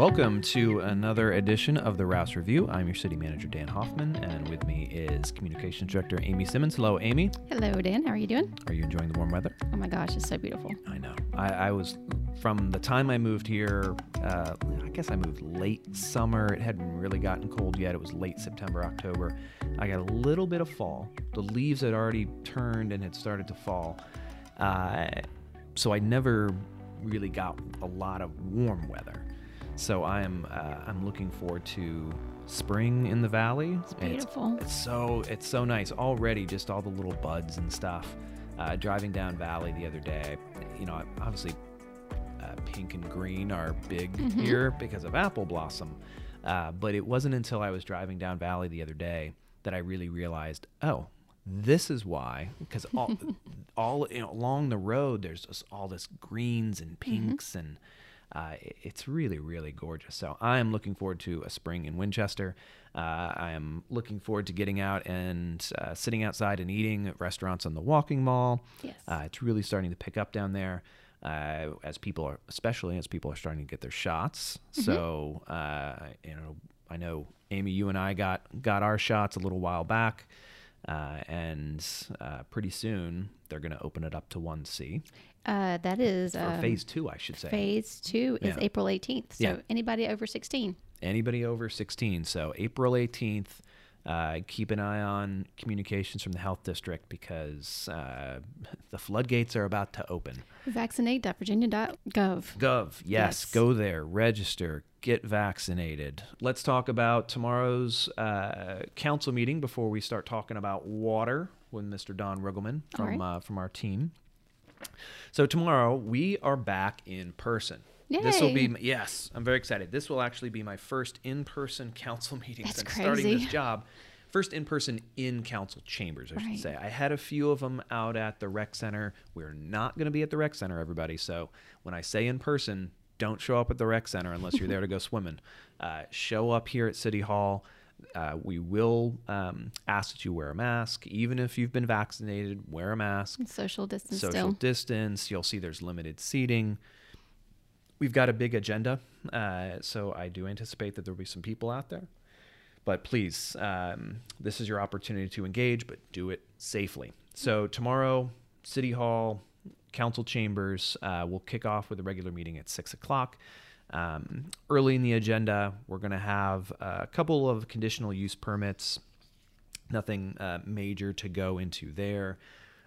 Welcome to another edition of the Rouss Review. I'm your city manager, Dan Hoffman, and with me is communications director Amy Simmons. Hello, Amy. Hello, Dan. How are you doing? Are you enjoying the warm weather? Oh my gosh, it's so beautiful. I know. I, I was, from the time I moved here, uh, I guess I moved late summer. It hadn't really gotten cold yet. It was late September, October. I got a little bit of fall. The leaves had already turned and had started to fall. Uh, so I never really got a lot of warm weather. So I am uh, I'm looking forward to spring in the valley. It's beautiful. It's, it's, so it's so nice already. Just all the little buds and stuff. Uh, driving down valley the other day, you know, obviously uh, pink and green are big mm-hmm. here because of apple blossom. Uh, but it wasn't until I was driving down valley the other day that I really realized, oh, this is why because all all you know, along the road there's just all this greens and mm-hmm. pinks mm-hmm. and uh, it's really really gorgeous. So i am looking forward to a spring in winchester. Uh, i am looking forward to getting out and uh, sitting outside and eating at restaurants on the walking mall. Yes. Uh, it's really starting to pick up down there uh, as people are especially as people are starting to get their shots. Mm-hmm. so uh, you know i know amy you and i got got our shots a little while back uh, and uh, pretty soon they're going to open it up to 1C. Uh, that is um, phase two, I should say. Phase two is yeah. April 18th. So yeah. anybody over 16. Anybody over 16. So April 18th. Uh, keep an eye on communications from the health district because uh, the floodgates are about to open. Vaccinate.virginia.gov. Gov, yes, yes. Go there, register, get vaccinated. Let's talk about tomorrow's uh, council meeting before we start talking about water with Mr. Don Riggleman from right. uh, from our team. So tomorrow we are back in person. Yay. This will be yes, I'm very excited. This will actually be my first in-person council meeting That's since crazy. starting this job. First in person in council chambers, I right. should say. I had a few of them out at the rec center. We're not going to be at the rec center, everybody. So when I say in person, don't show up at the rec center unless you're there to go swimming. Uh, show up here at City Hall. Uh, we will um, ask that you wear a mask, even if you've been vaccinated. Wear a mask. Social distance. Social still. distance. You'll see there's limited seating. We've got a big agenda, uh, so I do anticipate that there'll be some people out there. But please, um, this is your opportunity to engage, but do it safely. So tomorrow, City Hall, council chambers. Uh, we'll kick off with a regular meeting at six o'clock. Um, early in the agenda, we're going to have a couple of conditional use permits. Nothing uh, major to go into there.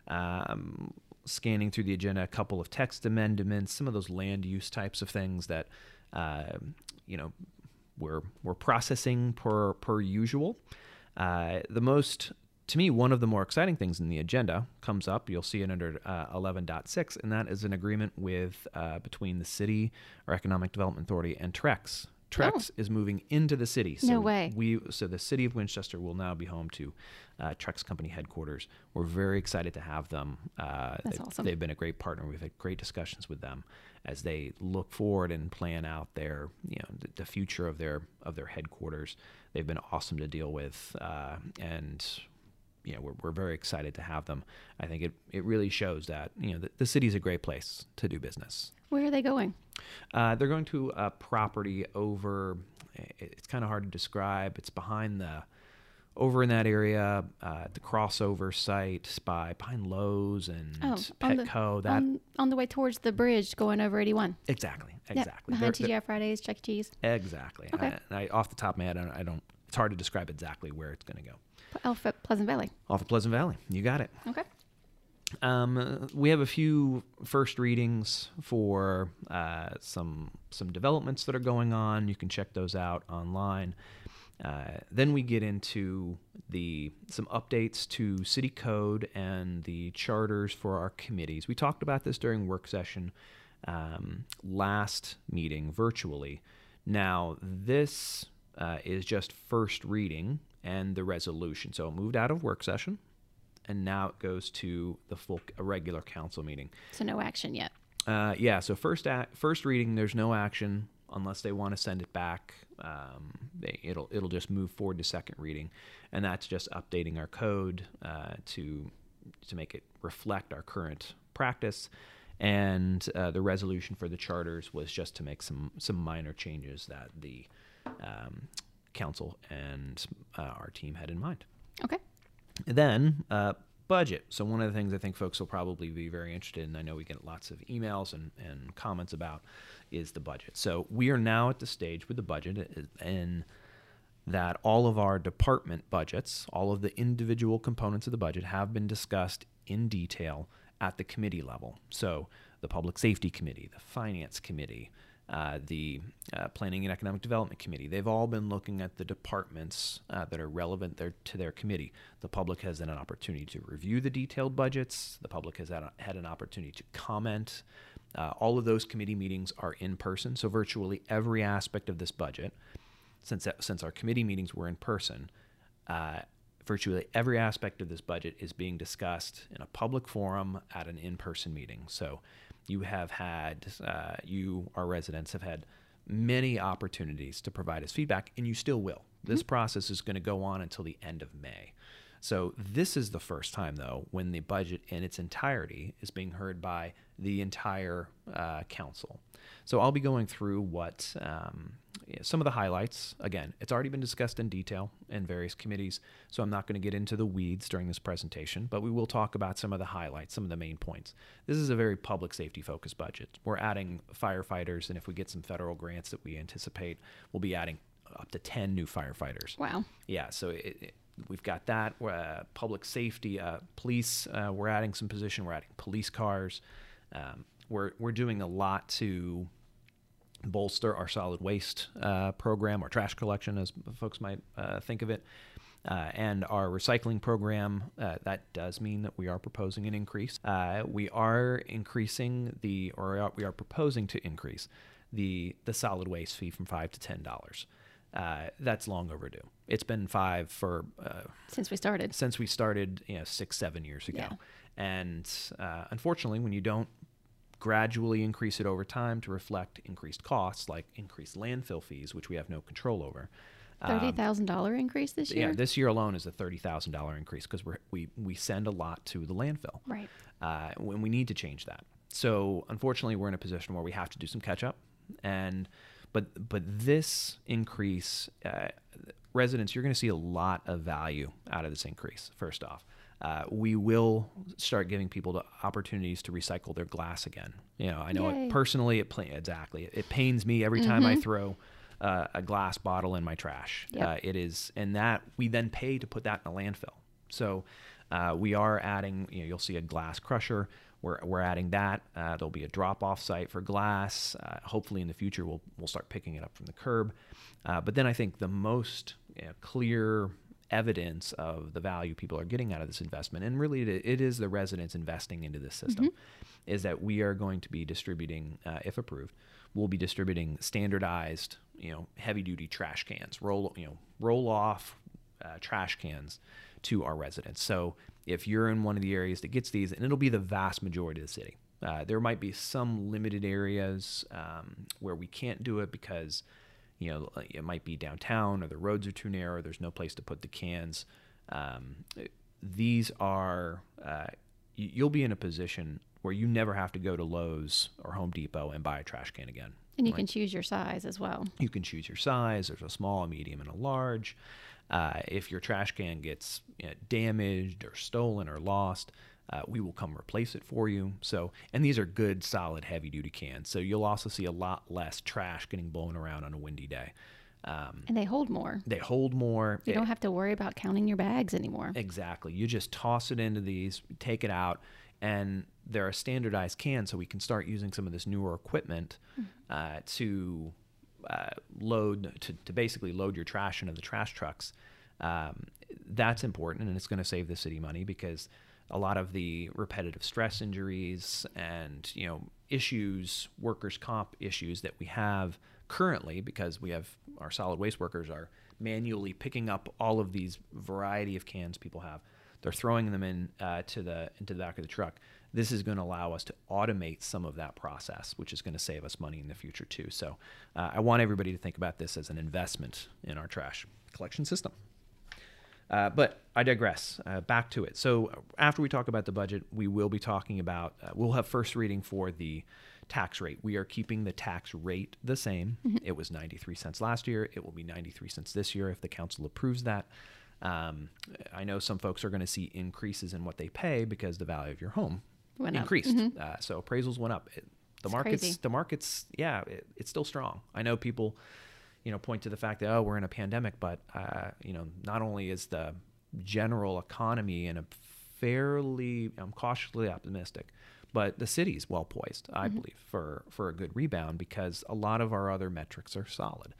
Um, scanning through the agenda, a couple of text amendments, some of those land use types of things that uh, you know we're we're processing per per usual. Uh, the most to me, one of the more exciting things in the agenda comes up. You'll see it under uh, 11.6, and that is an agreement with uh, between the city or Economic Development Authority and Trex. Trex oh. is moving into the city. So no way. We so the city of Winchester will now be home to uh, Trex Company headquarters. We're very excited to have them. Uh, That's they've, awesome. They've been a great partner. We've had great discussions with them as they look forward and plan out their you know the, the future of their of their headquarters. They've been awesome to deal with, uh, and you know, we're, we're very excited to have them. I think it, it really shows that, you know, the, the city's a great place to do business. Where are they going? Uh, they're going to a property over, it's kind of hard to describe. It's behind the, over in that area, uh, the crossover site by Pine Lowe's and oh, Petco. That on, on, the way towards the bridge going over 81. Exactly, exactly. Yep, behind TGI Fridays, Chuck E. Cheese. Exactly. Okay. I, I, off the top of my head, I don't, I don't, It's hard to describe exactly where it's going to go. Off at Pleasant Valley. Off of Pleasant Valley. You got it. Okay. Um, we have a few first readings for uh, some some developments that are going on. You can check those out online. Uh, then we get into the some updates to city code and the charters for our committees. We talked about this during work session um, last meeting virtually. Now this uh, is just first reading and the resolution. So it moved out of work session, and now it goes to the full a regular council meeting. So no action yet. Uh, yeah. So first act, first reading, there's no action unless they want to send it back. Um, they, it'll it'll just move forward to second reading, and that's just updating our code uh, to to make it reflect our current practice. and uh, the resolution for the charters was just to make some some minor changes that the um, council and uh, our team had in mind. Okay. Then uh, budget. So one of the things I think folks will probably be very interested in, I know we get lots of emails and, and comments about, is the budget. So we are now at the stage with the budget in that all of our department budgets, all of the individual components of the budget have been discussed in detail at the committee level. So the Public Safety Committee, the Finance Committee, uh, the uh, Planning and Economic Development Committee. They've all been looking at the departments uh, that are relevant there to their committee. The public has had an opportunity to review the detailed budgets. The public has had, a, had an opportunity to comment. Uh, all of those committee meetings are in person, so virtually every aspect of this budget, since since our committee meetings were in person, uh, virtually every aspect of this budget is being discussed in a public forum at an in-person meeting. So you have had, uh, you, our residents, have had many opportunities to provide us feedback, and you still will. This mm-hmm. process is going to go on until the end of May. So, this is the first time, though, when the budget in its entirety is being heard by the entire uh, council. So, I'll be going through what um, some of the highlights. Again, it's already been discussed in detail in various committees, so I'm not going to get into the weeds during this presentation, but we will talk about some of the highlights, some of the main points. This is a very public safety focused budget. We're adding firefighters, and if we get some federal grants that we anticipate, we'll be adding up to 10 new firefighters. Wow. Yeah, so it, it, we've got that. Uh, public safety, uh, police, uh, we're adding some position, we're adding police cars. Um, we're, we're doing a lot to bolster our solid waste uh, program, our trash collection, as folks might uh, think of it. Uh, and our recycling program, uh, that does mean that we are proposing an increase. Uh, we are increasing the, or we are proposing to increase the the solid waste fee from five to ten dollars. Uh, that's long overdue. It's been five for since we started. Since we started, you know, six seven years ago. Yeah. And unfortunately, when you don't gradually increase it over time to reflect increased costs like increased landfill fees, which we have no control over. Um, thirty thousand um, dollar increase this year. Yeah, this year alone is a thirty thousand dollar increase because we we send a lot to the landfill. Right. Uh, when we need to change that. So unfortunately, we're in a position where we have to do some catch up, and but but this increase, uh, residents, you're going to see a lot of value out of this increase. First off, uh, we will start giving people the opportunities to recycle their glass again. You know, I know it personally. It exactly. It, pains me every time mm-hmm. I throw uh, a glass bottle in my trash. Yep. Uh, it is, and that we then pay to put that in a landfill. So uh, we are adding. You know, you'll see a glass crusher. We're, we're adding that. Uh, there'll be a drop off site for glass. Uh, hopefully, in the future, we'll we'll start picking it up from the curb. but then I think the most you know, clear evidence of the value people are getting out of this investment, and really it is the residents investing into this system, mm-hmm. is that we are going to be distributing, uh, if approved, we'll be distributing standardized, you know, heavy duty trash cans, roll, you know, roll off uh, trash cans to our residents. So if you're in one of the areas that gets these, and it'll be the vast majority of the city. Uh, there might be some limited areas um, where we can't do it because you know, it might be downtown or the roads are too narrow. There's no place to put the cans. Um, these are, uh, you'll be in a position where you never have to go to Lowe's or Home Depot and buy a trash can again. And you can choose your size as well. You can choose your size. There's a small, a medium, and a large. Uh, if your trash can gets you know, damaged or stolen or lost, uh, we will come replace it for you. So, and these are good, solid, heavy duty cans. So you'll also see a lot less trash getting blown around on a windy day. Um, and they hold more. They hold more. You it, don't have to worry about counting your bags anymore. Exactly. You just toss it into these, take it out, and they're a standardized can, so we can start using some of this newer equipment mm-hmm. uh, to uh, load to, to basically load your trash into the trash trucks. Um, that's important, and it's going to save the city money because a lot of the repetitive stress injuries and you know issues, workers' comp issues that we have currently because we have our solid waste workers are manually picking up all of these variety of cans people have. They're throwing them in uh, to the into the back of the truck. This is going to allow us to automate some of that process, which is going to save us money in the future too. So, uh, I want everybody to think about this as an investment in our trash collection system. Uh, but I digress. Uh, back to it. So after we talk about the budget, we will be talking about. Uh, we'll have first reading for the tax rate. We are keeping the tax rate the same. Mm-hmm. It was 93 cents last year. It will be 93 cents this year if the council approves that. Um, I know some folks are going to see increases in what they pay because the value of your home went increased. Mm-hmm. Uh, so appraisals went up. It, the it's markets, crazy. the markets, yeah, it, it's still strong. I know people, you know, point to the fact that oh, we're in a pandemic, but uh, you know, not only is the general economy in a fairly, I'm cautiously optimistic, but the city's well poised, I mm-hmm. believe, for for a good rebound because a lot of our other metrics are solid.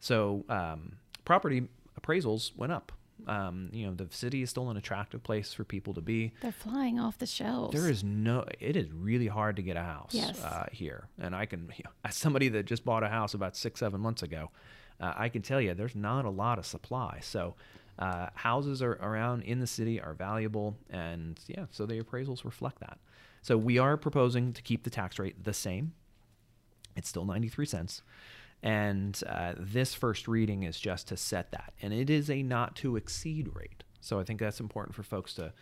So um, property appraisals went up. Um, you know, the city is still an attractive place for people to be. They're flying off the shelves. There is no. It is really hard to get a house yes. uh, here, and I can, you know, as somebody that just bought a house about six, seven months ago, uh, I can tell you there's not a lot of supply. So. Uh, houses are around in the city are valuable, and yeah, so the appraisals reflect that. So we are proposing to keep the tax rate the same. It's still 93 cents. And uh, this first reading is just to set that. And it is a not to exceed rate. So I think that's important for folks to,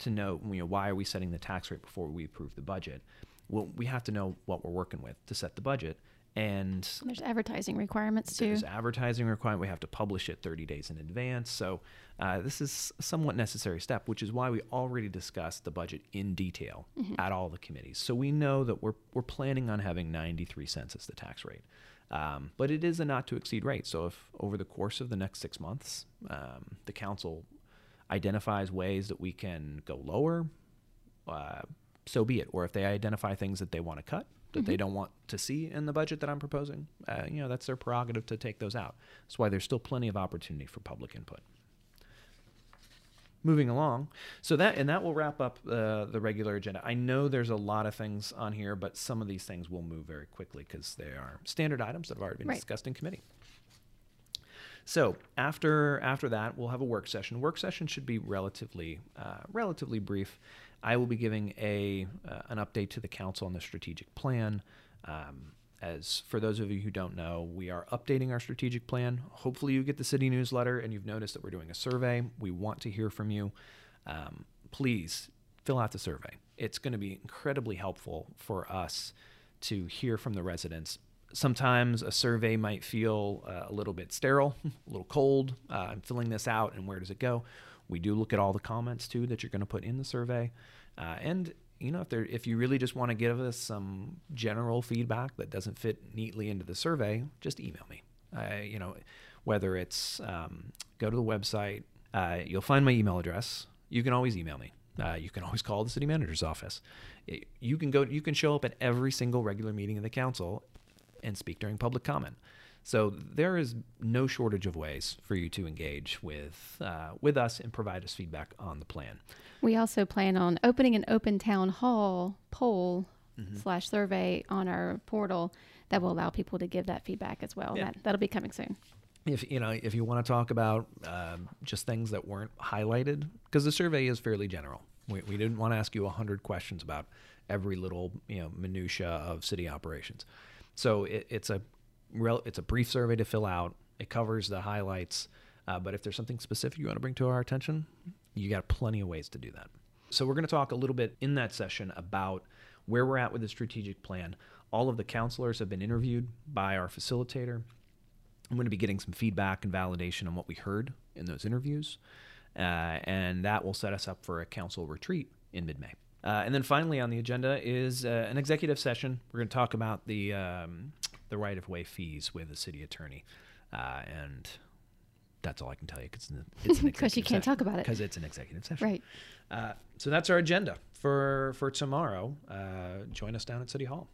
to know, you know, why are we setting the tax rate before we approve the budget? Well, we have to know what we're working with to set the budget and there's advertising requirements too. There's advertising requirement. We have to publish it 30 days in advance. So uh, this is a somewhat necessary step, which is why we already discussed the budget in detail mm-hmm. at all the committees. So we know that we're we're planning on having 93 cents as the tax rate. Um, but it is a not to exceed rate. So if over the course of the next six months, um, the council identifies ways that we can go lower, uh, so be it. Or if they identify things that they want to cut, that mm-hmm. they don't want to see in the budget that I'm proposing, uh, you know, that's their prerogative to take those out. That's why there's still plenty of opportunity for public input. Moving along, so that and that will wrap up uh, the regular agenda. I know there's a lot of things on here, but some of these things will move very quickly because they are standard items that have already been right. discussed in committee. So after after that, we'll have a work session. Work session should be relatively uh, relatively brief. I will be giving a uh, an update to the council on the strategic plan. Um, as for those of you who don't know, we are updating our strategic plan. Hopefully, you get the city newsletter and you've noticed that we're doing a survey. We want to hear from you. Um, please fill out the survey. It's going to be incredibly helpful for us to hear from the residents. Sometimes a survey might feel uh, a little bit sterile, a little cold. Uh, I'm filling this out, and where does it go? We do look at all the comments too that you're going to put in the survey. Uh, and you know, if there, if you really just want to give us some general feedback that doesn't fit neatly into the survey, just email me. you know, whether it's um, go to the website, uh, you'll find my email address. You can always email me. Uh, you can always call the city manager's office. It, you can go. You can show up at every single regular meeting of the council and speak during public comment. So there is no shortage of ways for you to engage with uh, with us and provide us feedback on the plan. We also plan on opening an open town hall poll mm-hmm. slash survey on our portal that will allow people to give that feedback as well. Yeah. That that'll be coming soon. If you know if you want to talk about um, just things that weren't highlighted, because the survey is fairly general. We, we didn't want to ask you a hundred questions about every little you know minutia of city operations. So it, it's a it's a brief survey to fill out. It covers the highlights. Uh, but if there's something specific you want to bring to our attention, you got plenty of ways to do that. So we're going to talk a little bit in that session about where we're at with the strategic plan. All of the counselors have been interviewed by our facilitator. I'm going to be getting some feedback and validation on what we heard in those interviews. Uh, and that will set us up for a council retreat in mid May. Uh, and then finally on the agenda is uh, an executive session. We're going to talk about the um, the right of way fees with the city attorney, uh, and that's all I can tell you because it's because you can't session, talk about it because it's an executive session. Right. Uh, so that's our agenda for for tomorrow. Uh, join us down at City Hall,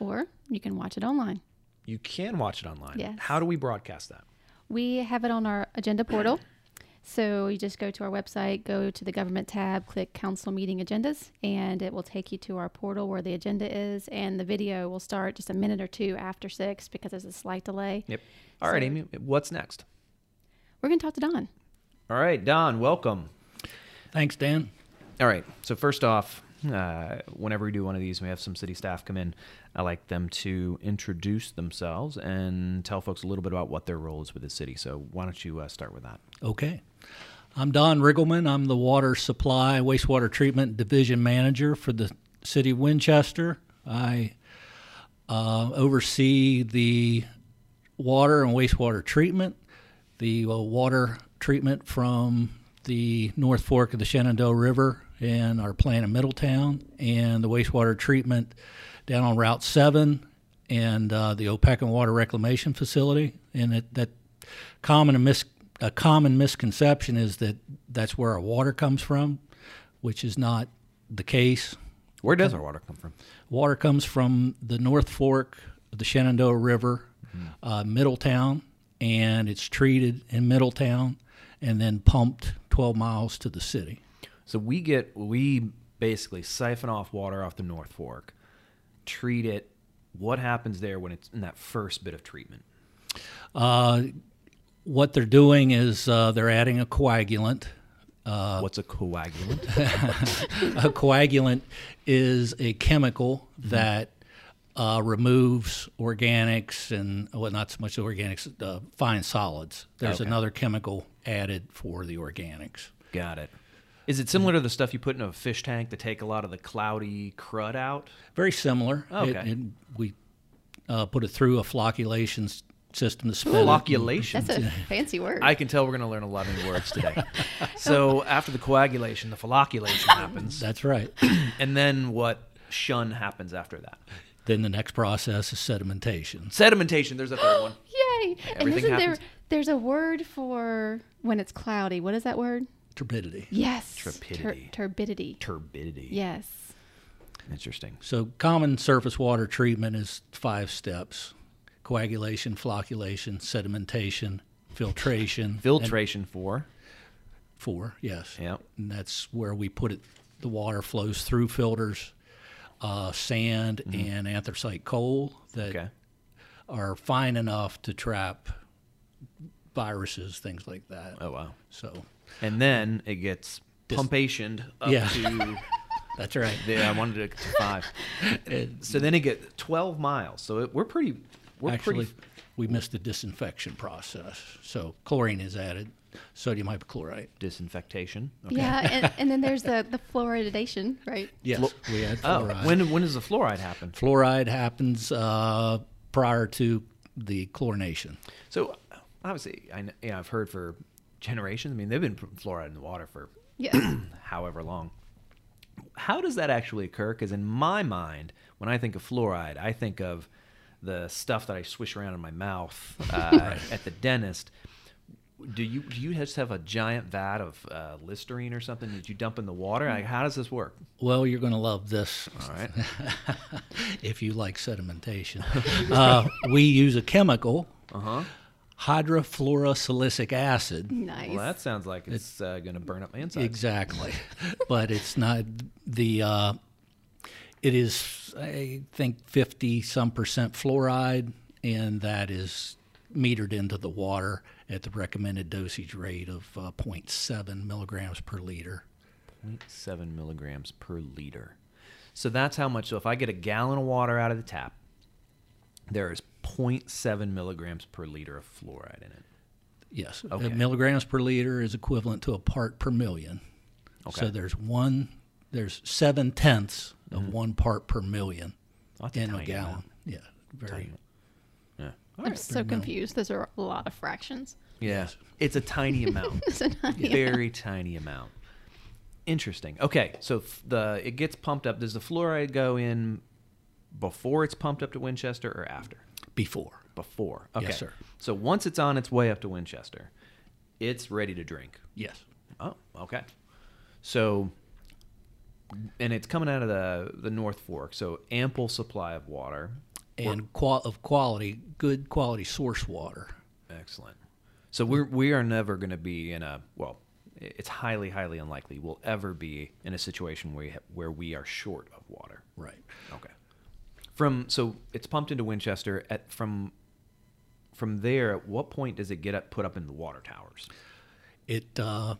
or you can watch it online. You can watch it online. Yes. How do we broadcast that? We have it on our agenda portal. So you just go to our website, go to the government tab, click council meeting agendas, and it will take you to our portal where the agenda is. And the video will start just a minute or two after six because there's a slight delay. Yep. All so right, Amy, what's next? We're going to talk to Don. All right, Don, welcome. Thanks, Dan. All right. So, first off, uh, whenever we do one of these, we have some city staff come in. I like them to introduce themselves and tell folks a little bit about what their role is with the city. So, why don't you uh, start with that? Okay. I'm Don Riggleman. I'm the Water Supply Wastewater Treatment Division Manager for the City of Winchester. I uh, oversee the water and wastewater treatment, the uh, water treatment from the North Fork of the Shenandoah River and our plant in Middletown, and the wastewater treatment down on Route 7 and uh, the Opequon Water Reclamation Facility. And it, that common mis- a common misconception is that that's where our water comes from, which is not the case. Where does our water come from? Water comes from the North Fork of the Shenandoah River, uh, Middletown, and it's treated in Middletown and then pumped 12 miles to the city. So we get we basically siphon off water off the North Fork, treat it. What happens there when it's in that first bit of treatment? Uh, what they're doing is uh, they're adding a coagulant. Uh, What's a coagulant? a coagulant is a chemical that uh, removes organics and well, not so much the organics, uh, fine solids. There's Okay. another chemical added for the organics. Got it. Is it similar to the stuff you put in a fish tank to take a lot of the cloudy crud out? Very similar. Okay. it- we uh, put it through a flocculation s- system to spit it. Flocculation. That's a fancy word. I can tell we're going to learn a lot of new words today. so after the coagulation, the flocculation happens, That's right. and then what shun happens after that? then the next process is sedimentation. Sedimentation. There's a third one. Yay! And isn't there there's a word for when it's cloudy? What is that word? Turbidity. Yes. Trepidity. turbidity. Turbidity. Yes. Interesting. So common surface water treatment is five steps: coagulation, flocculation, sedimentation, filtration. Filtration for. and four, yes. Yep. And that's where we put it. The water flows through filters, uh, sand and anthracite coal that Mm-hmm. Okay. are fine enough to trap viruses, things like that. Oh wow. So And then it gets pumpationed up Yeah. to. that's right. Yeah, I wanted it to five. so then it get 12 miles. So it, we're pretty. We're Actually, pretty. we missed the disinfection process. So chlorine is added, sodium hypochlorite. Disinfectation. Yeah, and, and then there's the the fluoridation, right? Yes, we add Oh, fluoride. when when does the fluoride happen? fluoride happens uh, prior to the chlorination. So obviously, I you know, I've heard for generations. I mean, they've been putting fluoride in the water for Yeah. however long. How does that actually occur? Because in my mind, when I think of fluoride, I think of the stuff that I swish around in my mouth uh, at the dentist. Do you do you just have a giant vat of uh, Listerine or something that you dump in the water? Like, how does this work? Well, you're going to love this All right. if you like sedimentation. uh, we use a chemical, Uh huh. Hydrofluorosilicic acid. nice. Well, that sounds like it's uh, going to burn up my insides. Exactly, but it's not the. Uh, it is, I think, fifty some percent fluoride, and that is metered into the water at the recommended dosage rate of uh, 0.7 milligrams per liter. 0.7 milligrams per liter. So that's how much. So if I get a gallon of water out of the tap, there is 0.7 milligrams per liter of fluoride in it. Yes, Okay. milligrams per liter is equivalent to a part per million. Okay. So there's one, there's seven tenths of mm-hmm. one part per million That's a in a tiny gallon. amount. Yeah, very. Tiny. Yeah. I'm so confused. Those are a lot of fractions. Yeah. It's a tiny amount. It's a tiny Very tiny amount. Interesting. Okay, so the it gets pumped up. Does the fluoride go in before it's pumped up to Winchester or after? Before. Before. Okay. Yes, sir. So once it's on its way up to Winchester, it's ready to drink. Yes. Oh, okay. So, and it's coming out of the the North Fork, so ample supply of water. And qual- of quality, good quality source water. Excellent. So we're we are never going to be in a well. It's highly highly unlikely we'll ever be in a situation where we ha- where we are short of water. Right. Okay. From so it's pumped into Winchester at from from there. At what point does it get up, put up in the water towers? It uh,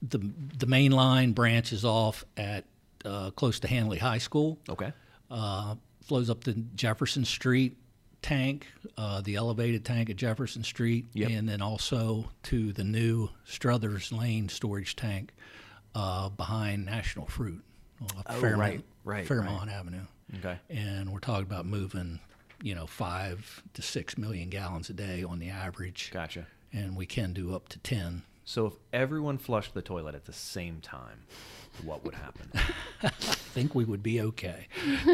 the the main line branches off at uh, close to Handley High School. Okay. uh, flows up to Jefferson Street tank, uh, the elevated tank at Jefferson Street, Yep. and then also to the new Struthers Lane storage tank uh, behind National Fruit, Oh, Fairmont, right, right, Fairmont Avenue. Okay. And we're talking about moving, you know, five to six million gallons a day on the average, Gotcha. and we can do up to ten. So if everyone flushed the toilet at the same time, what would happen? I think we would be okay.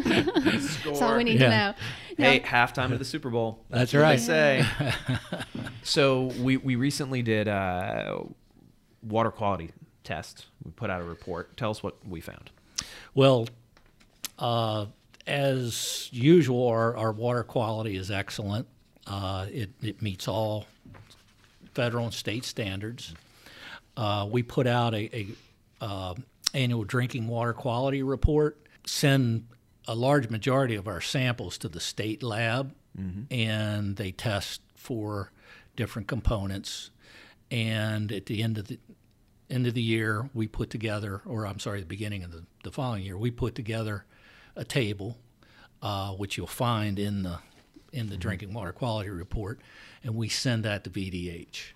That's all we need Yeah. to know. Hey, Now, halftime of the Super Bowl. That's what right. They say. so we we recently did uh, water quality test. We put out a report. Tell us what we found. Well, uh, as usual, our, our water quality is excellent. Uh, it, it meets all federal and state standards. Uh, we put out a, a uh, annual drinking water quality report. Send a large majority of our samples to the state lab, and they test for different components. And at the end of the end of the year, we put together, or I'm sorry, the beginning of the, the following year, we put together a table, uh, which you'll find in the in the drinking water quality report, and we send that to VDH.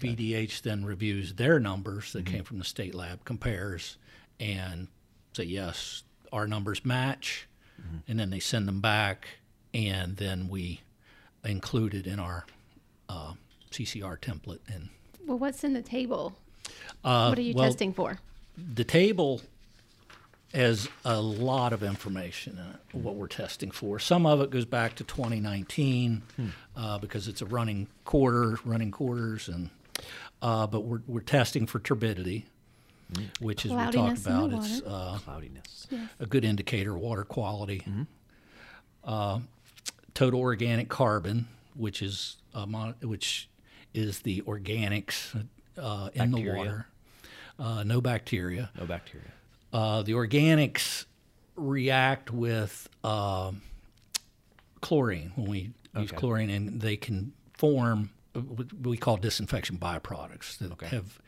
VDH then reviews their numbers that came from the state lab, compares, and say yes, our numbers match, and then they send them back, and then we include it in our uh, CCR template and well, what's in the table? uh, what are you well, testing for? the table has a lot of information in it, what we're testing for. Some of it goes back to 2019 uh, because it's a running quarter, running quarters, and uh, but we're, we're testing for turbidity, which is we talked Cloudiness in the about. It's water. uh, Cloudiness. a good indicator of water quality. Uh, total organic carbon, which is uh, mon- which is the organics uh, in the water. Uh, no bacteria. No bacteria. Uh, the organics react with um chlorine when we use chlorine, and they can form what we call disinfection byproducts that Okay. have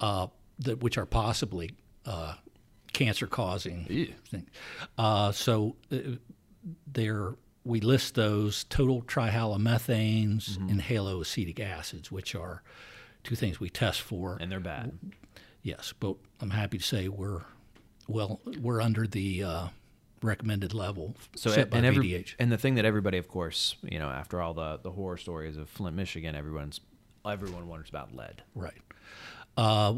uh, that which are possibly uh, cancer causing. Uh, so uh, there we list those total trihalomethanes and haloacetic acids, which are two things we test for. And they're bad. Yes, but I'm happy to say we're well, we're under the uh, recommended level So set by and every, VDH. and the thing that everybody, of course, you know, after all the the horror stories of Flint, Michigan, everyone's everyone wonders about lead. Right. Uh,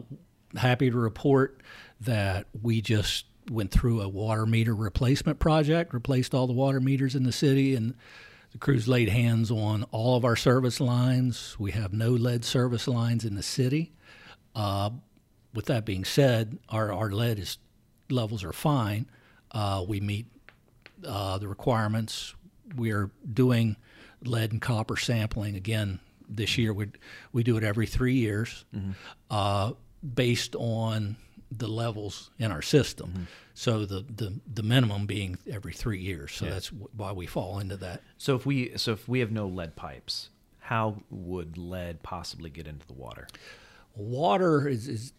happy to report that we just went through a water meter replacement project, replaced all the water meters in the city, and the crews laid hands on all of our service lines. We have no lead service lines in the city. Uh, with that being said, our, our lead is, levels are fine. Uh, we meet uh, the requirements. We are doing lead and copper sampling again this year. We we do it every three years, uh, based on the levels in our system. So the, the the minimum being every three years. So that's wh- why we fall into that. So if we so if we have no lead pipes, how would lead possibly get into the water? Water is, is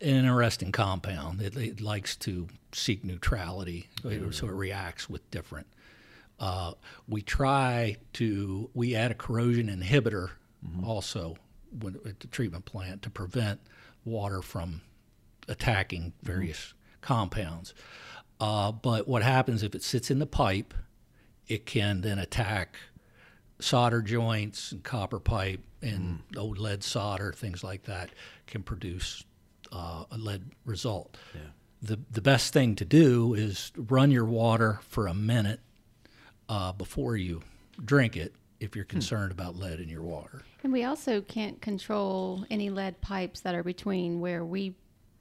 an interesting compound. It, it likes to seek neutrality, so it reacts with different. Uh, we try to we add a corrosion inhibitor also when, at the treatment plant to prevent water from attacking various compounds. Uh, but what happens if it sits in the pipe? It can then attack solder joints and copper pipe and old lead solder, things like that, can produce uh, a lead result. The, the best thing to do is run your water for a minute uh, before you drink it if you're concerned about lead in your water. And we also can't control any lead pipes that are between where we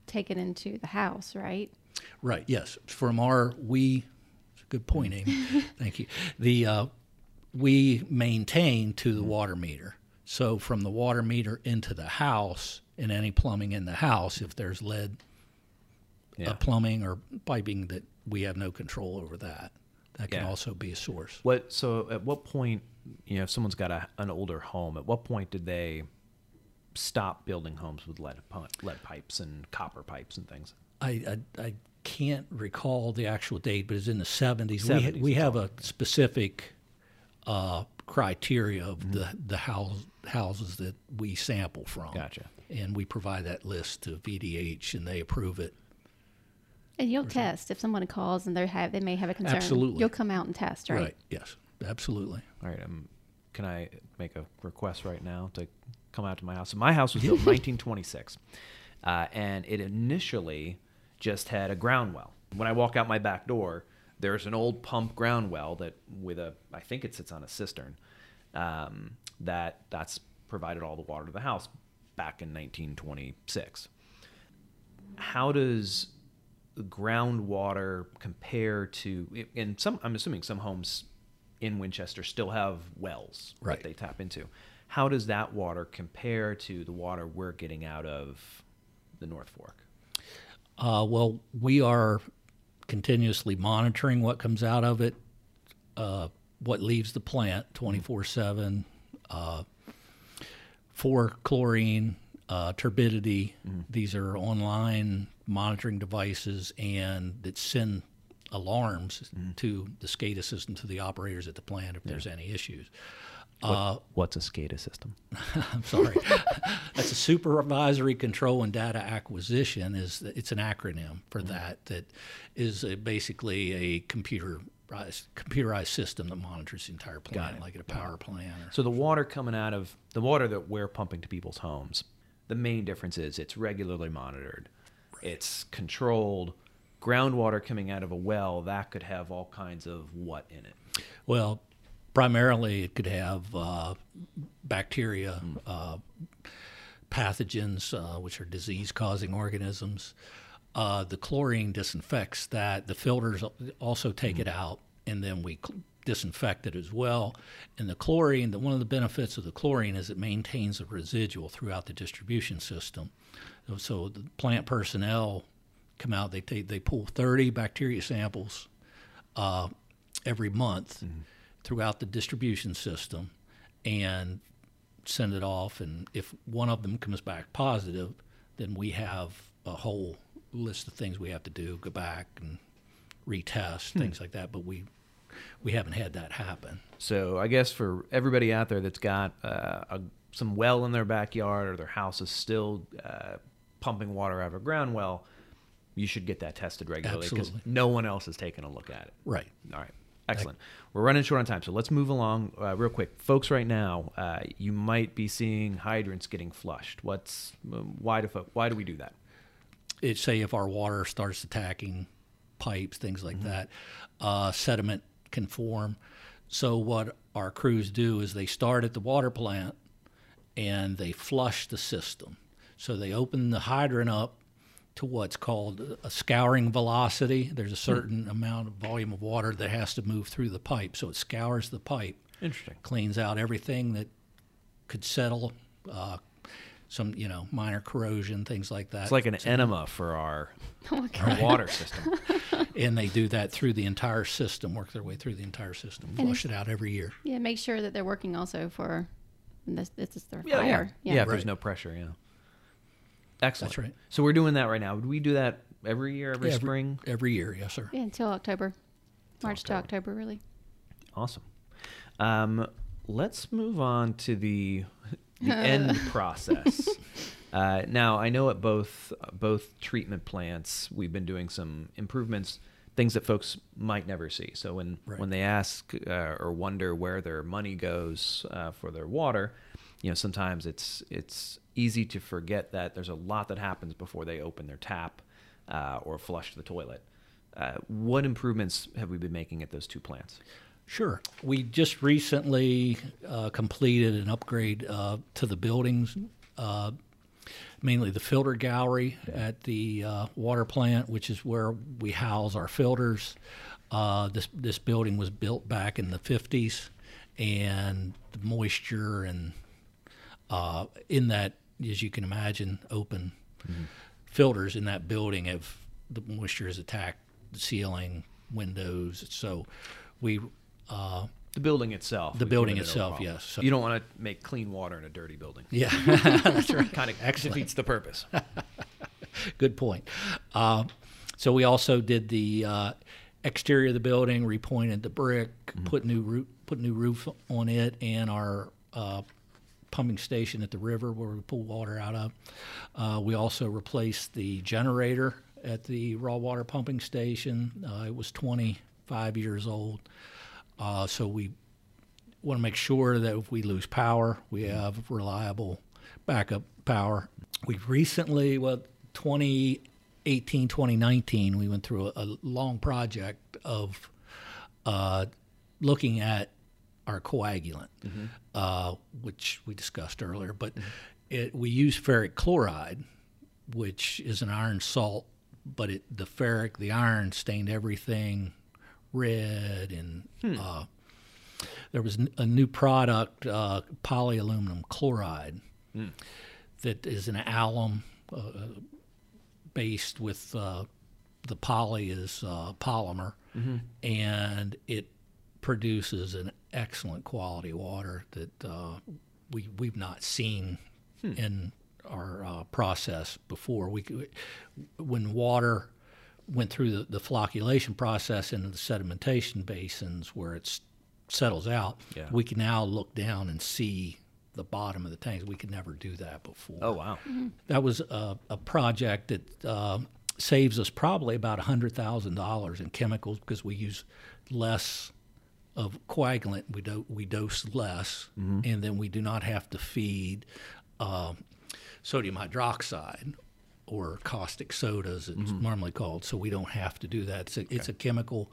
take it into the house, right? Right. Yes. From our we, it's a good point, Amy. Thank you. The uh, we maintain to the water meter. So from the water meter into the house and any plumbing in the house, if there's lead Yeah. uh, plumbing or piping, that we have no control over that. That can Yeah. also be a source. What so at what point, you know, if someone's got a, an older home, at what point did they stop building homes with lead lead pipes and copper pipes and things? I, I, I can't recall the actual date, but it's in the 70s. we, 70s, we it's have a specific uh, criteria of the the house, houses that we sample from. Gotcha. And we provide that list to VDH, and they approve it. And you'll test if someone calls and they have they may have a concern. Absolutely. You'll come out and test, right? Right. Yes. Absolutely. All right. Um, can I make a request right now to come out to my house? So my house was built in 1926, uh, and it initially just had a ground well. When I walk out my back door, there's an old pump ground well that with a I think it sits on a cistern. Um, that that's provided all the water to the house back in 1926. How does groundwater compare to and some i'm assuming some homes in winchester still have wells Right. that they tap into how does that water compare to the water we're getting out of the north fork Uh, well, we are continuously monitoring what comes out of it, uh, what leaves the plant 24 7 uh, for chlorine, uh, turbidity. These are online monitoring devices and that send alarms to the SCADA system to the operators at the plant if there's any issues. Uh, what's a scada system I'm sorry. That's a supervisory control and data acquisition. Is it's an acronym for Mm-hmm. that. That is a, basically a computerized computerized system that monitors the entire plant, like at a power plant. So the water coming out of the water that we're pumping to people's homes the main difference is it's regularly monitored. It's controlled. Groundwater coming out of a well that could have all kinds of what in it. Well, primarily it could have uh, bacteria, uh, pathogens, uh, which are disease-causing organisms. Uh, the chlorine disinfects that. The filters also take it out, and then we cl- disinfect it as well. And the chlorine, the, one of the benefits of the chlorine is it maintains a residual throughout the distribution system. So, so the plant personnel come out, they take, they pull 30 bacteria samples uh, every month throughout the distribution system and send it off. And if one of them comes back positive, then we have a whole list of things we have to do, go back and retest, things like that. But we we haven't had that happen. So I guess for everybody out there that's got uh, a, some well in their backyard or their house is still uh, pumping water out of a ground well, you should get that tested regularly because no one else has taken a look at it. Right. All right. Excellent. We're running short on time, so let's move along uh, real quick, folks. Right now, uh, you might be seeing hydrants getting flushed. What's why do fo- why do we do that? It say if our water starts attacking pipes, things like that, uh, sediment can form. So what our crews do is they start at the water plant and they flush the system. So they open the hydrant up to what's called a scouring velocity. There's a certain amount of volume of water that has to move through the pipe. So it scours the pipe, Interesting. cleans out everything that could settle, uh, some you know minor corrosion, things like that It's like an enema for our, Oh our water system. and they do that through the entire system, work their way through the entire system, And flush it out every year. Yeah, make sure that they're working also for this. This is their Yeah, yeah. fire. Yeah, if there's no pressure, yeah. Excellent. That's right. So we're doing that right now. Would we do that every year, every Every- spring? Every year, yes, sir. Yeah, until October, March to October. October, really. Awesome. Um, let's move on to the the end process. Uh, now, I know at both both treatment plants, we've been doing some improvements, things that folks might never see. So when Right. when they ask uh, or wonder where their money goes uh, for their water, you know, sometimes it's it's easy to forget that there's a lot that happens before they open their tap uh, or flush the toilet. Uh, what improvements have we been making at those two plants? Sure. We just recently uh, completed an upgrade uh, to the buildings, uh, mainly the filter gallery at the uh, water plant, which is where we house our filters. Uh, this this building was built back in the 50s, and the moisture and uh, in that, as you can imagine, open filters in that building have the moisture has attacked the ceiling, windows. So we uh, The building itself. The building itself, yes. So- you don't want to make clean water in a dirty building. yeah, that's right. Kind of Excellent. defeats the purpose. Good point. Uh, so we also did the uh, exterior of the building, repointed the brick, put new roof, put new roof on it, and our uh, pumping station at the river where we pull water out of. Uh, we also replaced the generator at the raw water pumping station. Uh, it was 25 years old, uh, so we want to make sure that if we lose power, we have reliable backup power. We recently, well, 2018, 2019, we went through a, a long project of uh, looking at our coagulant, uh, which we discussed earlier. But it, we use ferric chloride, which is an iron salt, but it, the ferric, the iron stained everything red and uh, there was a new product, uh, polyaluminum chloride, that is an alum uh, based with uh, the poly is uh, polymer, and it produces an excellent quality water that uh, we we've not seen in our uh, process before. We when water went through the, the flocculation process into the sedimentation basins where it settles out, Yeah. we can now look down and see the bottom of the tanks. We could never do that before. Oh wow. That was a, a project that uh, saves us probably about $100,000 in chemicals because we use less of coagulant. We, do, we dose less, and then we do not have to feed uh, sodium hydroxide or caustic soda, as it's normally called. So we don't have to do that. It's a, it's a chemical,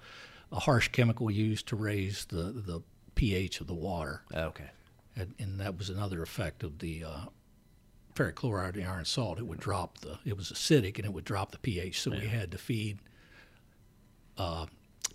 a harsh chemical used to raise the, the pH of the water Okay. and, and that was another effect of the uh, ferric chloride, the iron salt. It would drop the. It was acidic, and it would drop the pH. So we had to feed uh,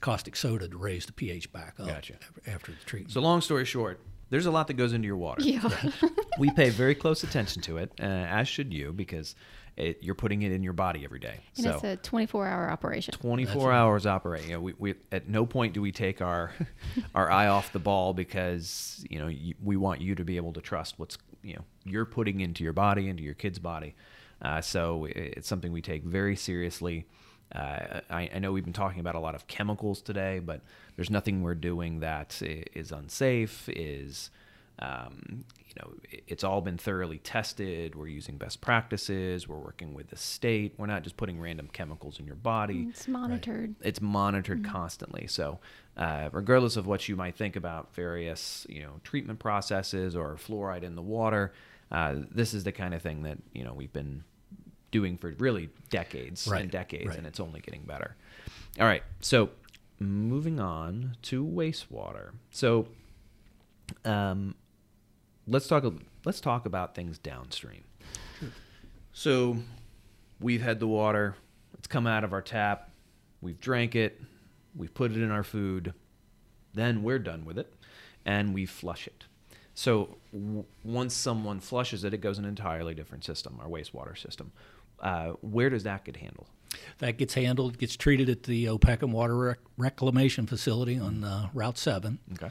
caustic soda to raise the pH back up Gotcha. after the treatment. So long story short, there's a lot that goes into your water. Yeah. we pay very close attention to it, uh, as should you, because it, you're putting it in your body every day. and so it's a 24 hour operation. 24 hours operating. You know, we, we at no point do we take our our eye off the ball because you know you, we want you to be able to trust what's you know you're putting into your body, into your kid's body. Uh, so it- it's something we take very seriously. Uh, I, I know we've been talking about a lot of chemicals today, but there's nothing we're doing that is i- is unsafe. Is um, you know, it's all been thoroughly tested. We're using best practices. We're working with the state. We're not just putting random chemicals in your body It's monitored. it's monitored constantly. So, uh, regardless of what you might think about various, you know, treatment processes or fluoride in the water, uh, this is the kind of thing that you know we've been doing for really decades Right, and decades, right. and it's only getting better. All right, so moving on to wastewater. So, um, let's talk. Let's talk about things downstream. So, we've had the water. It's come out of our tap. We've drank it. We've put it in our food. Then we're done with it, and we flush it. So w- once someone flushes it, it goes in an entirely different system, our wastewater system. Uh, where does that get handled? that gets handled, gets treated at the Opequon Water Rec- Reclamation Facility on uh, Route Seven. Okay.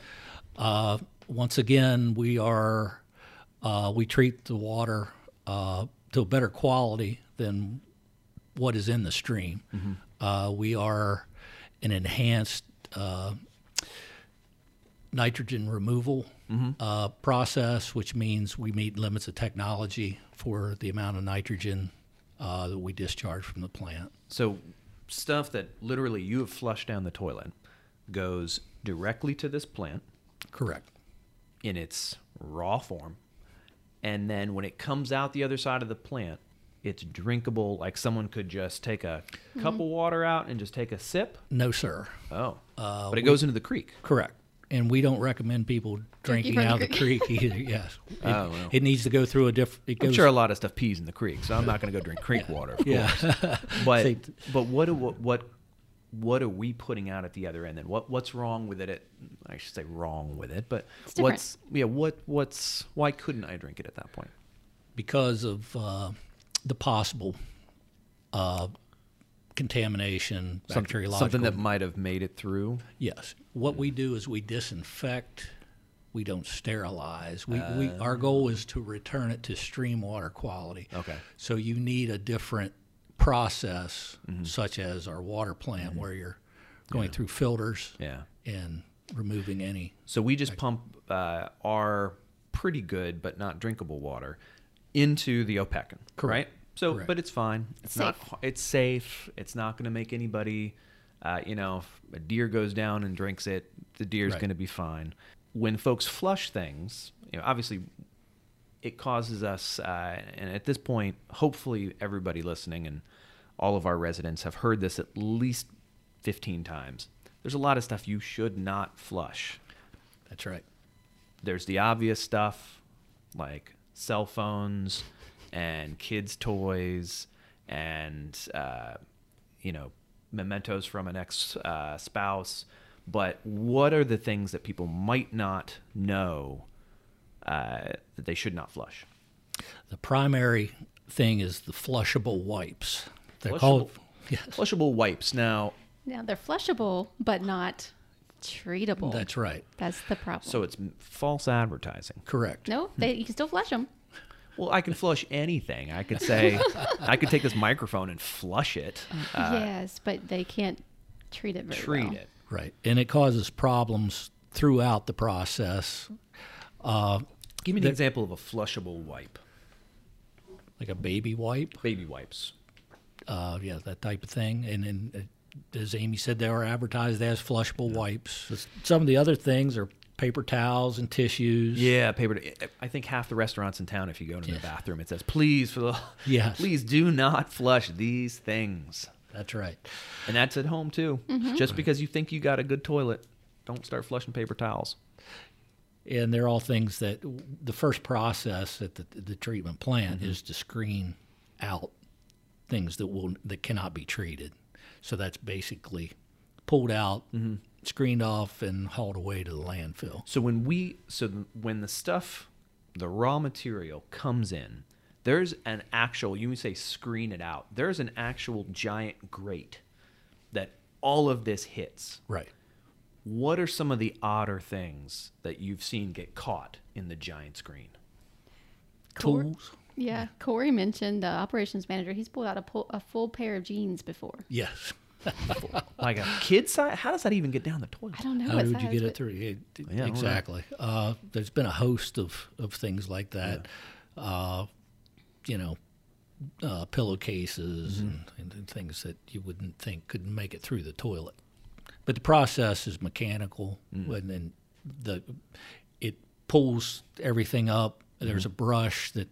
Uh, once again, we are uh, we treat the water uh, to a better quality than what is in the stream. Uh, we are an enhanced uh, nitrogen removal uh, process, which means we meet limits of technology for the amount of nitrogen uh, that we discharge from the plant. So stuff that literally you have flushed down the toilet goes directly to this plant Correct. In its raw form. And then when it comes out the other side of the plant, it's drinkable. Like someone could just take a cup of water out and just take a sip. No, sir. Oh, Uh, but it we- goes into the creek. Correct. And we don't recommend people drinking out of the creek. either. Yes. It, Oh, well. it needs to go through a different. I'm sure a lot of stuff pees in the creek, so I'm not going to go drink creek water. Of Yeah. But but what do, what what what are we putting out at the other end? Then what what's wrong with it? At, I should say wrong with it, but what's yeah what what's why couldn't I drink it at that point? because of uh, the possible uh, contamination, Something, bacteriological. something that might have made it through. Yes. What we do is we disinfect. We don't sterilize. We, we our goal is to return it to stream water quality. Okay. So you need a different process, such as our water plant, where you're going through filters Yeah. and removing any. So we just pump uh, our pretty good but not drinkable water into the Opequon, Correct. right? So, Correct. but it's fine. It's, not. safe. It's safe. It's not going to make anybody. Uh, you know, if a deer goes down and drinks it, the deer's Right. going to be fine. When folks flush things, you know, obviously, it causes us. Uh, and at this point, hopefully, everybody listening and all of our residents have heard this at least fifteen times. There's a lot of stuff you should not flush That's right. there's the obvious stuff like cell phones and kids toys and uh, you know mementos from an ex uh, spouse but what are the things that people might not know uh, that they should not flush The primary thing is the flushable wipes. They're called. Yes, flushable wipes now Now they're flushable, but not treatable. that's right. That's the problem. so it's false advertising Correct. no, they, you can still flush them. well i can flush anything i could say i could take this microphone and flush it uh, yes, but they can't treat it very treat well. it Right, and it causes problems throughout the process, uh, give me an The- example of a flushable wipe like a baby wipe. baby wipes uh, yeah, that type of thing. And then, uh, as Amy said, they are advertised as flushable wipes. Some of the other things are paper towels and tissues. Yeah, paper. I think half the restaurants in town, if you go to the Yes. bathroom, it says, "Please, for the Yes. please do not flush these things." that's right. And that's at home too. Just because you think you got a good toilet, don't start flushing paper towels. And they're all things that the first process at the, the treatment plant Mm-hmm. is to screen out things that will that cannot be treated. So that's basically pulled out, Mm-hmm. screened off, and hauled away to the landfill. So when we, so when the stuff, the raw material comes in, there's an actual. You would say screen it out. There's an actual giant grate that all of this hits. Right. What are some of the odder things that you've seen get caught in the giant screen? Cor- Tools. Yeah, Corey mentioned the operations manager. He's pulled out a, pull, a full pair of jeans before. Yes. Like a kid size? How does that even get down the toilet? I don't know How what would size, you get but it through? It- Yeah, I don't exactly. Uh, there's been a host of, of things like that. Uh, you know, uh, pillowcases and, and things that you wouldn't think could make it through the toilet. But the process is mechanical, mm. and then the it pulls everything up. There's mm-hmm. a brush that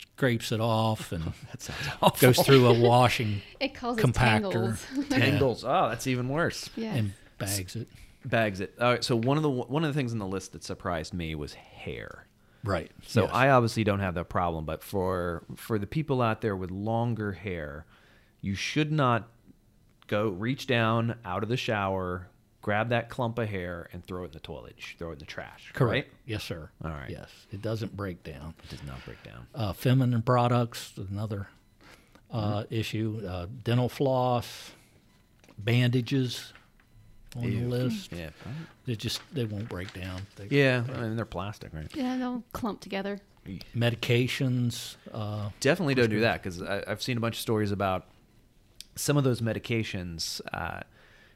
scrapes it off and That goes through a washing It causes compactor. tangles. Tangles. Oh, that's even worse. yeah. and bags it. Bags it. All right. So one of the one of the things in the list that surprised me was hair. Right. So Yes. I obviously don't have that problem, but for for the people out there with longer hair, you should not go reach down out of the shower, grab that clump of hair, and throw it in the toilet. Throw it in the trash. correct. Right? Yes, sir. All right. Yes, it doesn't break down. It does not break down. uh, feminine products, another uh, Mm-hmm. issue. Uh, dental floss, bandages on Ew. the list. Yeah. They just they won't break down. They, Yeah. I mean, they're plastic, right? yeah, they'll clump together. Medications. Uh, Definitely don't do that because I've seen a bunch of stories about some of those medications. Uh,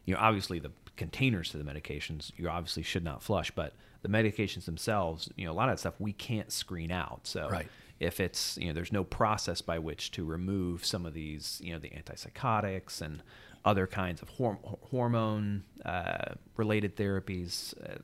you know, obviously the containers to the medications you obviously should not flush, but the medications themselves, you know, a lot of that stuff we can't screen out. So Right. if it's you know, there's no process by which to remove some of these, you know, the antipsychotics and other kinds of horm- hormone uh, related therapies. Uh,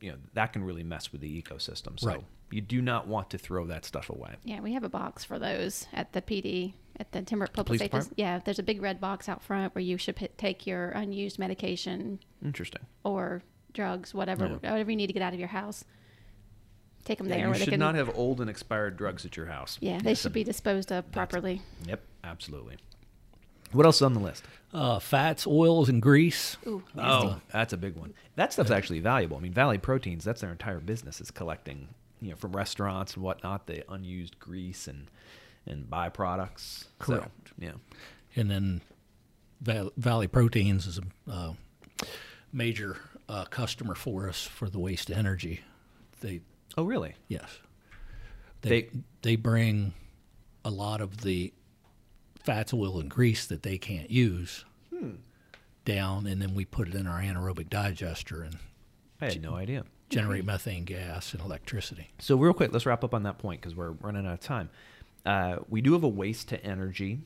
you know that can really mess with the ecosystem. So Right. you do not want to throw that stuff away. Yeah, we have a box for those at the PD at the Timbrook Public Police Safety. department? Yeah, there's a big red box out front where you should p- take your unused medication Interesting. or drugs, whatever, Yeah. whatever you need to get out of your house. Take them Yeah, there. you where they should can, not have old and expired drugs at your house. Yeah, they should be disposed of properly. Yep, absolutely. What else is on the list? uh, fats, oils, and grease. Ooh, Oh, that's a big one. That stuff's actually valuable. I mean, Valley Proteins, that's their entire business is collecting, you know, from restaurants and whatnot, the unused grease and and byproducts. So, Correct. yeah. And then Val- Valley Proteins is a uh, major uh, customer for us for the waste energy. They Oh, really? Yes. They, They- they bring a lot of the fats, oil, and grease that they can't use down, and then we put it in our anaerobic digester and I had no idea. generate methane gas and electricity. So real quick, let's wrap up on that point because we're running out of time. Uh, we do have a waste to energy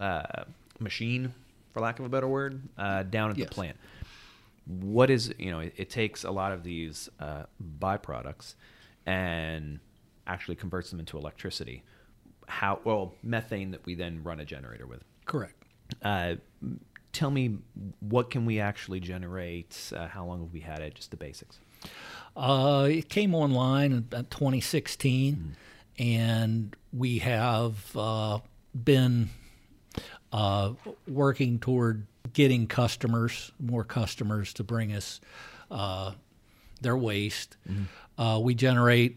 uh, machine, for lack of a better word, uh, down at Yes. the plant. What is you know? It, it takes a lot of these uh, byproducts and actually converts them into electricity. How well methane that we then run a generator with. Correct. Uh, tell me what can we actually generate? Uh, how long have we had it? Just the basics. Uh, it came online in about 2016, and we have uh, been uh, working toward getting customers, more customers, to bring us uh, their waste. Uh, we generate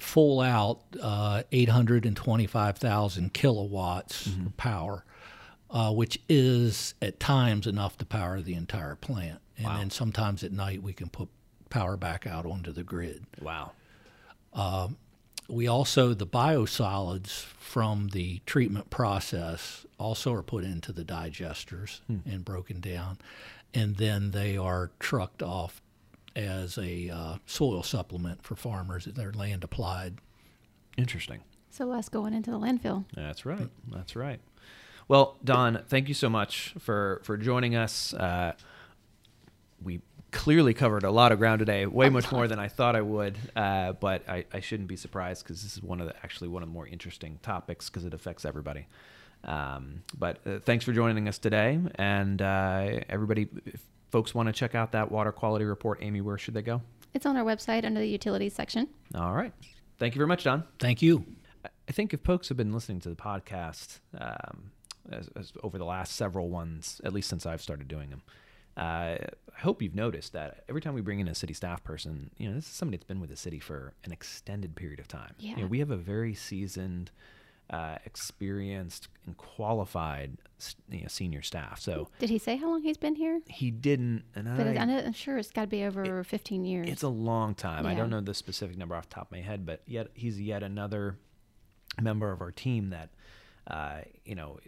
full out uh, 825,000 kilowatts of power, uh, which is at times enough to power the entire plant. And then sometimes at night we can put power back out onto the grid. Wow. We also, the biosolids from the treatment process also are put into the digesters and broken down. And then they are trucked off as a uh, soil supplement for farmers. They're land applied. Interesting. So less going into the landfill. That's right. That's right. Well, Don, thank you so much for for joining us. Uh, we clearly covered a lot of ground today, way much more than I thought I would. Uh, but I, I shouldn't be surprised because this is one of the actually one of the more interesting topics because it affects everybody. Um, but uh, thanks for joining us today, and uh, everybody. If folks want to check out that water quality report, Amy, where should they go? It's on our website under the utilities section. All right. Thank you very much, Don. Thank you. I think if folks have been listening to the podcast um, as, as over the last several ones, at least since I've started doing them, uh, I hope you've noticed that every time we bring in a city staff person, you know, this is somebody that's been with the city for an extended period of time. You know, Yeah. we have a very seasoned, uh, experienced, and qualified you know, senior staff. So Did he say how long he's been here? he didn't, and But I, I'm sure it's got to be over 15 years. it's a long time. Yeah. I don't know the specific number off the top of my head, but yet he's yet another member of our team that, uh, you know,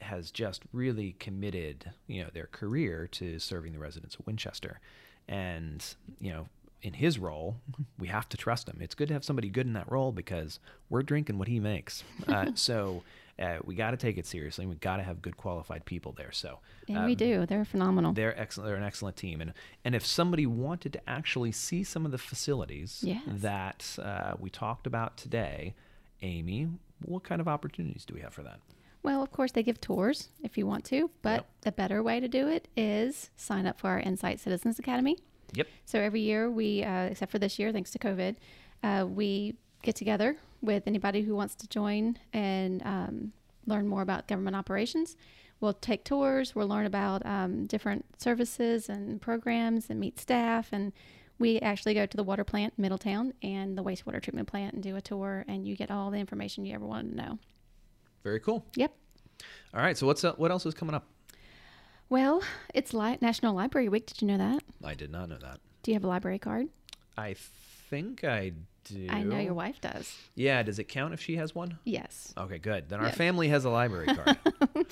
has just really committed, you know, their career to serving the residents of Winchester, and you know, in his role, we have to trust him. It's good to have somebody good in that role because we're drinking what he makes. Uh, so. Uh, we got to take it seriously. We got to have good qualified people there. So, and we um, do. They're phenomenal. they're excellent. They're an excellent team, and and if somebody wanted to actually see some of the facilities Yes. that uh, we talked about today, Amy, what kind of opportunities do we have for that? Well, of course, they give tours if you want to, but Yep. the better way to do it is sign up for our Insight Citizens Academy. Yep. So every year, we, uh, except for this year, thanks to COVID, uh, we get together with anybody who wants to join and um, learn more about government operations. We'll take tours, we'll learn about um, different services and programs and meet staff. And we actually go to the water plant, Middletown, and the wastewater treatment plant and do a tour, and you get all the information you ever wanted to know. Very cool. Yep. All right. So what's uh, what else is coming up? Well, it's li- National Library Week. Did you know that? I did not know that. Do you have a library card? I think I do. I know your wife does. Yeah. Does it count if she has one? Yes. Okay. Good. Then our Yes. family has a library card.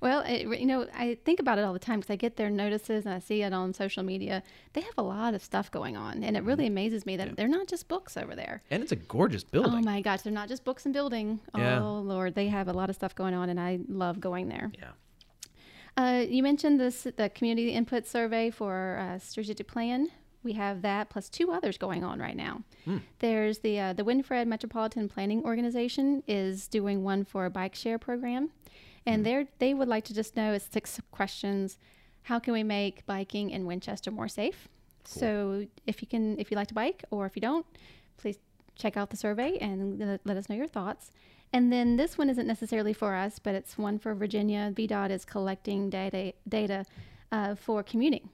Well, it, you know, I think about it all the time because I get their notices and I see it on social media. They have a lot of stuff going on, and it really amazes me that they're not just books over there. and it's a gorgeous building. Oh my gosh, they're not just books and building. Yeah. Oh Lord, they have a lot of stuff going on, and I love going there. yeah. Uh, you mentioned this the community input survey for uh, strategic plan. We have that plus two others going on right now. There's the uh, the WinFred Metropolitan Planning Organization is doing one for a bike share program, and they're they would like to just know it's six questions. How can we make biking in Winchester more safe? So if you can, if you like to bike, or if you don't, please check out the survey and let- let us know your thoughts. And then this one isn't necessarily for us, but it's one for Virginia. VDOT is collecting data data uh, for commuting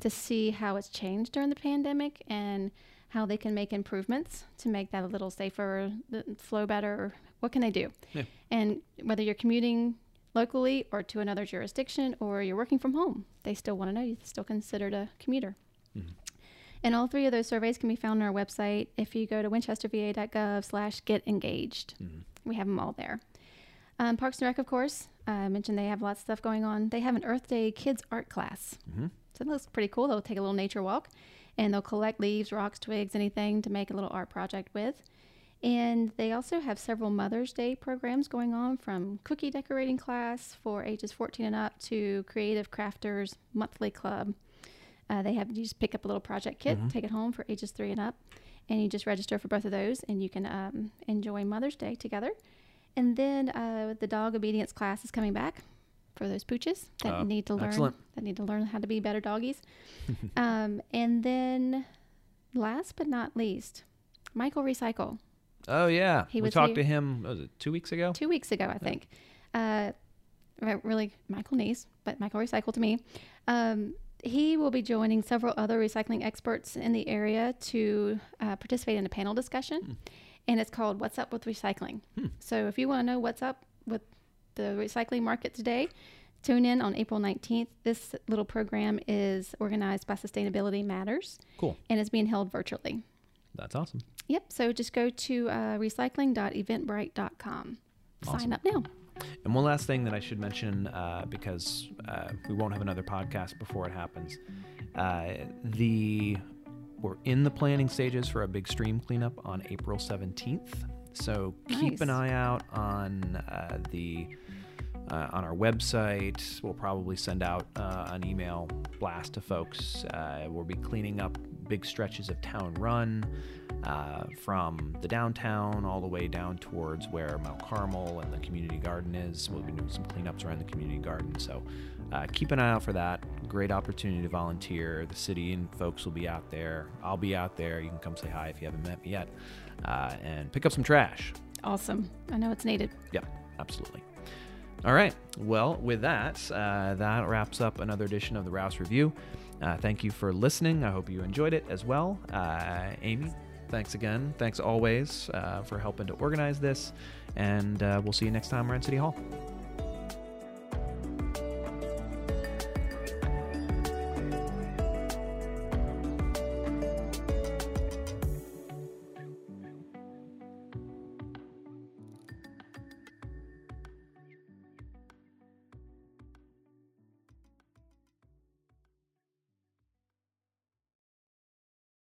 to see how it's changed during the pandemic and how they can make improvements to make that a little safer, the flow better. What can they do? Yeah. And whether you're commuting locally or to another jurisdiction or you're working from home, they still want to know you're still considered a commuter. And all three of those surveys can be found on our website if you go to winchesterva.gov slash get engaged. We have them all there. Um, Parks and Rec, of course. Uh, I mentioned they have lots of stuff going on. They have an Earth Day kids art class. Mhm. So it looks pretty cool. They'll take a little nature walk and they'll collect leaves, rocks, twigs, anything to make a little art project with. And they also have several Mother's Day programs going on from cookie decorating class for ages 14 and up to Creative Crafters Monthly Club. Uh, they have you just pick up a little project kit, take it home for ages three and up, and you just register for both of those, and you can um, enjoy Mother's Day together. And then uh, the dog obedience class is coming back for those pooches that Oh, need to learn excellent. that need to learn how to be better doggies. um, and then, last but not least, Michael Recycle. Oh yeah, He we talked here- to him. what Was it two weeks ago? two weeks ago, I think. Uh, really, Michael Neese, but Michael Recycle to me. Um, he will be joining several other recycling experts in the area to uh, participate in a panel discussion, and it's called "What's Up with Recycling." So, if you want to know what's up with the recycling market today, tune in on April 19th. This little program is organized by Sustainability Matters Cool. and is being held virtually. That's awesome. Yep. So just go to uh, recycling.eventbrite.com. Sign up now. And one last thing that I should mention, uh, because uh, we won't have another podcast before it happens. Uh, the we're in the planning stages for a big stream cleanup on April seventeenth. So keep an eye out on uh, the uh, on our website. We'll probably send out uh, an email blast to folks. Uh, we'll be cleaning up big stretches of town run uh, from the downtown all the way down towards where Mount Carmel and the community garden is. We'll be doing some cleanups around the community garden. So uh, keep an eye out for that. Great opportunity to volunteer. The city and folks will be out there. I'll be out there. You can come say hi if you haven't met me yet. Uh, and pick up some trash. Awesome. I know it's needed. Yep, absolutely. All right. Well, with that, uh, that wraps up another edition of the Rouss Review. Uh, thank you for listening. I hope you enjoyed it as well. Uh, Amy, thanks again. Thanks always uh, for helping to organize this. And uh, we'll see you next time around City Hall.